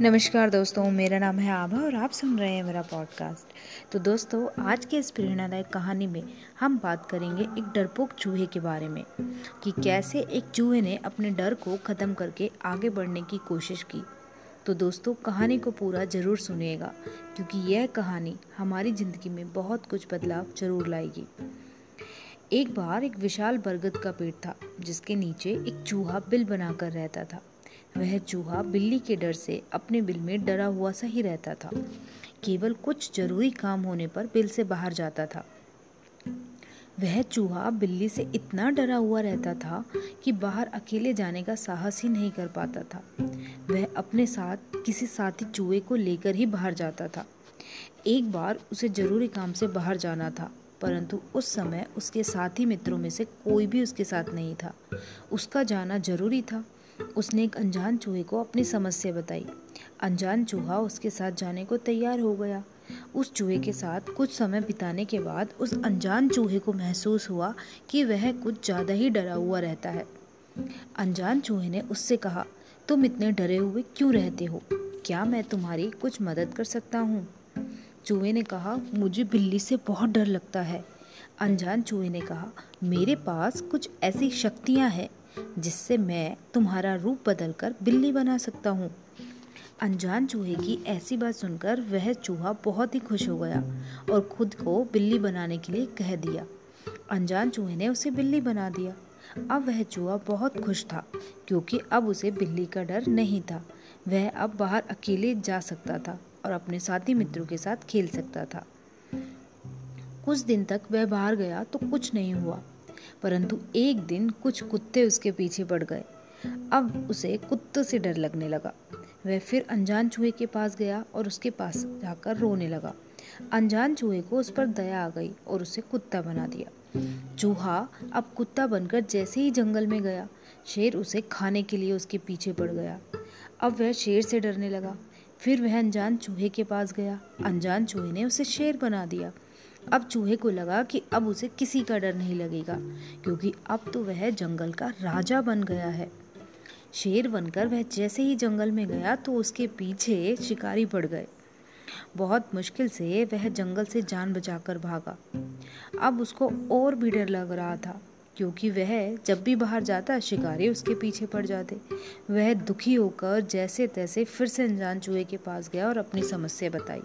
नमस्कार दोस्तों, मेरा नाम है आभा और आप सुन रहे हैं मेरा पॉडकास्ट तो दोस्तों, आज के इस प्रेरणादायक कहानी में हम बात करेंगे एक डरपोक चूहे के बारे में, कि कैसे एक चूहे ने अपने डर को ख़त्म करके आगे बढ़ने की कोशिश की। तो दोस्तों, कहानी को पूरा ज़रूर सुनिएगा, क्योंकि यह कहानी हमारी ज़िंदगी में बहुत कुछ बदलाव ज़रूर लाएगी। एक बार एक विशाल बरगद का पेड़ था, जिसके नीचे एक चूहा बिल बनाकर रहता था। वह चूहा बिल्ली के डर से अपने बिल में डरा हुआ सा ही रहता था। केवल कुछ ज़रूरी काम होने पर बिल से बाहर जाता था। वह चूहा बिल्ली से इतना डरा हुआ रहता था कि बाहर अकेले जाने का साहस ही नहीं कर पाता था। वह अपने साथ, किसी साथी चूहे को लेकर ही बाहर जाता था। एक बार उसे ज़रूरी काम से बाहर जाना था, परंतु उस समय उसके साथी मित्रों में से कोई भी उसके साथ नहीं था। उसका जाना ज़रूरी था। उसने एक अनजान चूहे को अपनी समस्या बताई। अनजान चूहा उसके साथ जाने को तैयार हो गया। उस चूहे के साथ कुछ समय बिताने के बाद उस अनजान चूहे को महसूस हुआ कि वह कुछ ज़्यादा ही डरा हुआ रहता है। अनजान चूहे ने उससे कहा, तुम इतने डरे हुए क्यों रहते हो? क्या मैं तुम्हारी कुछ मदद कर सकता हूँ? चूहे ने कहा, मुझे बिल्ली से बहुत डर लगता है। अनजान चूहे ने कहा, मेरे पास कुछ ऐसी शक्तियाँ हैं। जिससे मैं तुम्हारा रूप बदलकर बिल्ली बना सकता हूँ। अनजान चूहे की ऐसी बात सुनकर वह चूहा बहुत ही खुश हो गया और खुद को बिल्ली बनाने के लिए कह दिया। अनजान चूहे ने उसे बिल्ली बना दिया। अब वह चूहा बहुत खुश था, क्योंकि अब उसे बिल्ली का डर नहीं था। वह अब बाहर अकेले जा सकता था और अपने साथी मित्रों के साथ खेल सकता था। कुछ दिन तक वह बाहर गया तो कुछ नहीं हुआ। परंतु एक दिन कुछ कुत्ते उसके पीछे पड़ गए। अब उसे कुत्तों से डर लगने लगा। वह फिर अनजान चूहे के पास गया और उसके पास जाकर रोने लगा। अनजान चूहे को उस पर दया आ गई और उसे कुत्ता बना दिया। चूहा अब कुत्ता बनकर जैसे ही जंगल में गया, शेर उसे खाने के लिए उसके पीछे पड़ गया। अब वह शेर से डरने लगा। फिर वह अनजान चूहे के पास गया। अनजान चूहे ने उसे शेर बना दिया। अब चूहे को लगा कि अब उसे किसी का डर नहीं लगेगा, क्योंकि अब तो वह जंगल का राजा बन गया है। शेर बनकर वह जैसे ही जंगल में गया तो उसके पीछे शिकारी पड़ गए। बहुत मुश्किल से वह जंगल से जान बचाकर भागा। अब उसको और भी डर लग रहा था, क्योंकि वह जब भी बाहर जाता, शिकारी उसके पीछे पड़ जाते। वह दुखी होकर जैसे तैसे फिर से अनजान चूहे के पास गया और अपनी समस्या बताई।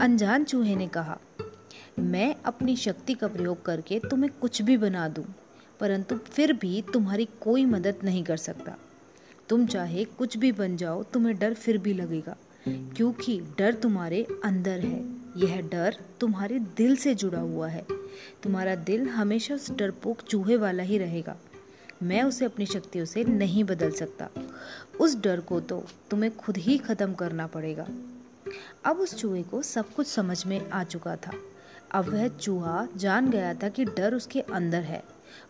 अनजान चूहे ने कहा मैं अपनी शक्ति का प्रयोग करके तुम्हें कुछ भी बना दूँ, परंतु फिर भी तुम्हारी कोई मदद नहीं कर सकता। तुम चाहे कुछ भी बन जाओ तुम्हें डर फिर भी लगेगा क्योंकि डर तुम्हारे अंदर है। यह डर तुम्हारे दिल से जुड़ा हुआ है। तुम्हारा दिल हमेशा उस डरपोक चूहे वाला ही रहेगा। मैं उसे अपनी शक्तियों से नहीं बदल सकता। उस डर को तो तुम्हें खुद ही खत्म करना पड़ेगा। अब उस चूहे को सब कुछ समझ में आ चुका था। अब वह चूहा जान गया था कि डर उसके अंदर है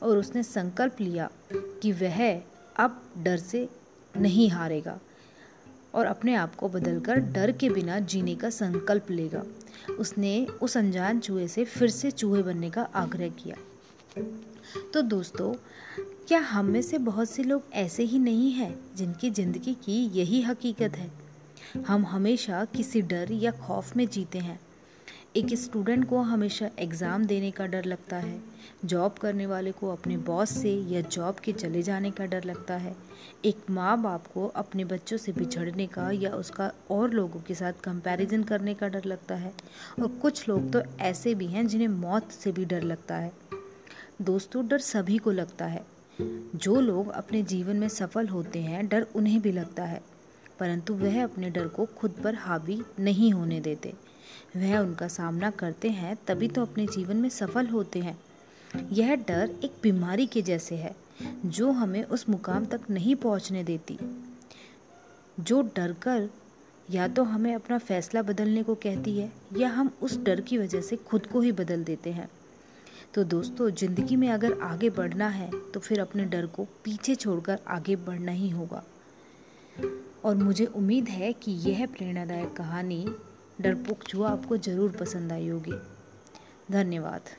और उसने संकल्प लिया कि वह अब डर से नहीं हारेगा और अपने आप को बदलकर डर के बिना जीने का संकल्प लेगा। उसने उस अनजान चूहे से फिर से चूहे बनने का आग्रह किया। तो दोस्तों, क्या हम में से बहुत से लोग ऐसे ही नहीं हैं जिनकी ज़िंदगी की यही हकीकत है? हम हमेशा किसी डर या खौफ में जीते हैं। एक स्टूडेंट को हमेशा एग्ज़ाम देने का डर लगता है। जॉब करने वाले को अपने बॉस से या जॉब के चले जाने का डर लगता है। एक माँ बाप को अपने बच्चों से बिछड़ने का या उसका और लोगों के साथ कंपैरिजन करने का डर लगता है। और कुछ लोग तो ऐसे भी हैं जिन्हें मौत से भी डर लगता है। दोस्तों, डर सभी को लगता है। जो लोग अपने जीवन में सफल होते हैं, डर उन्हें भी लगता है। परंतु वह अपने डर को खुद पर हावी नहीं होने देते। वह उनका सामना करते हैं, तभी तो अपने जीवन में सफल होते हैं। यह डर एक बीमारी के जैसे है, जो हमें उस मुकाम तक नहीं पहुँचने देती। जो डर कर या तो हमें अपना फैसला बदलने को कहती है, या हम उस डर की वजह से खुद को ही बदल देते हैं। तो दोस्तों, ज़िंदगी में अगर आगे बढ़ना है तो फिर अपने डर को पीछे छोड़कर आगे बढ़ना ही होगा। और मुझे उम्मीद है कि यह प्रेरणादायक कहानी डरपोक छुआ आपको ज़रूर पसंद आई होगी। धन्यवाद।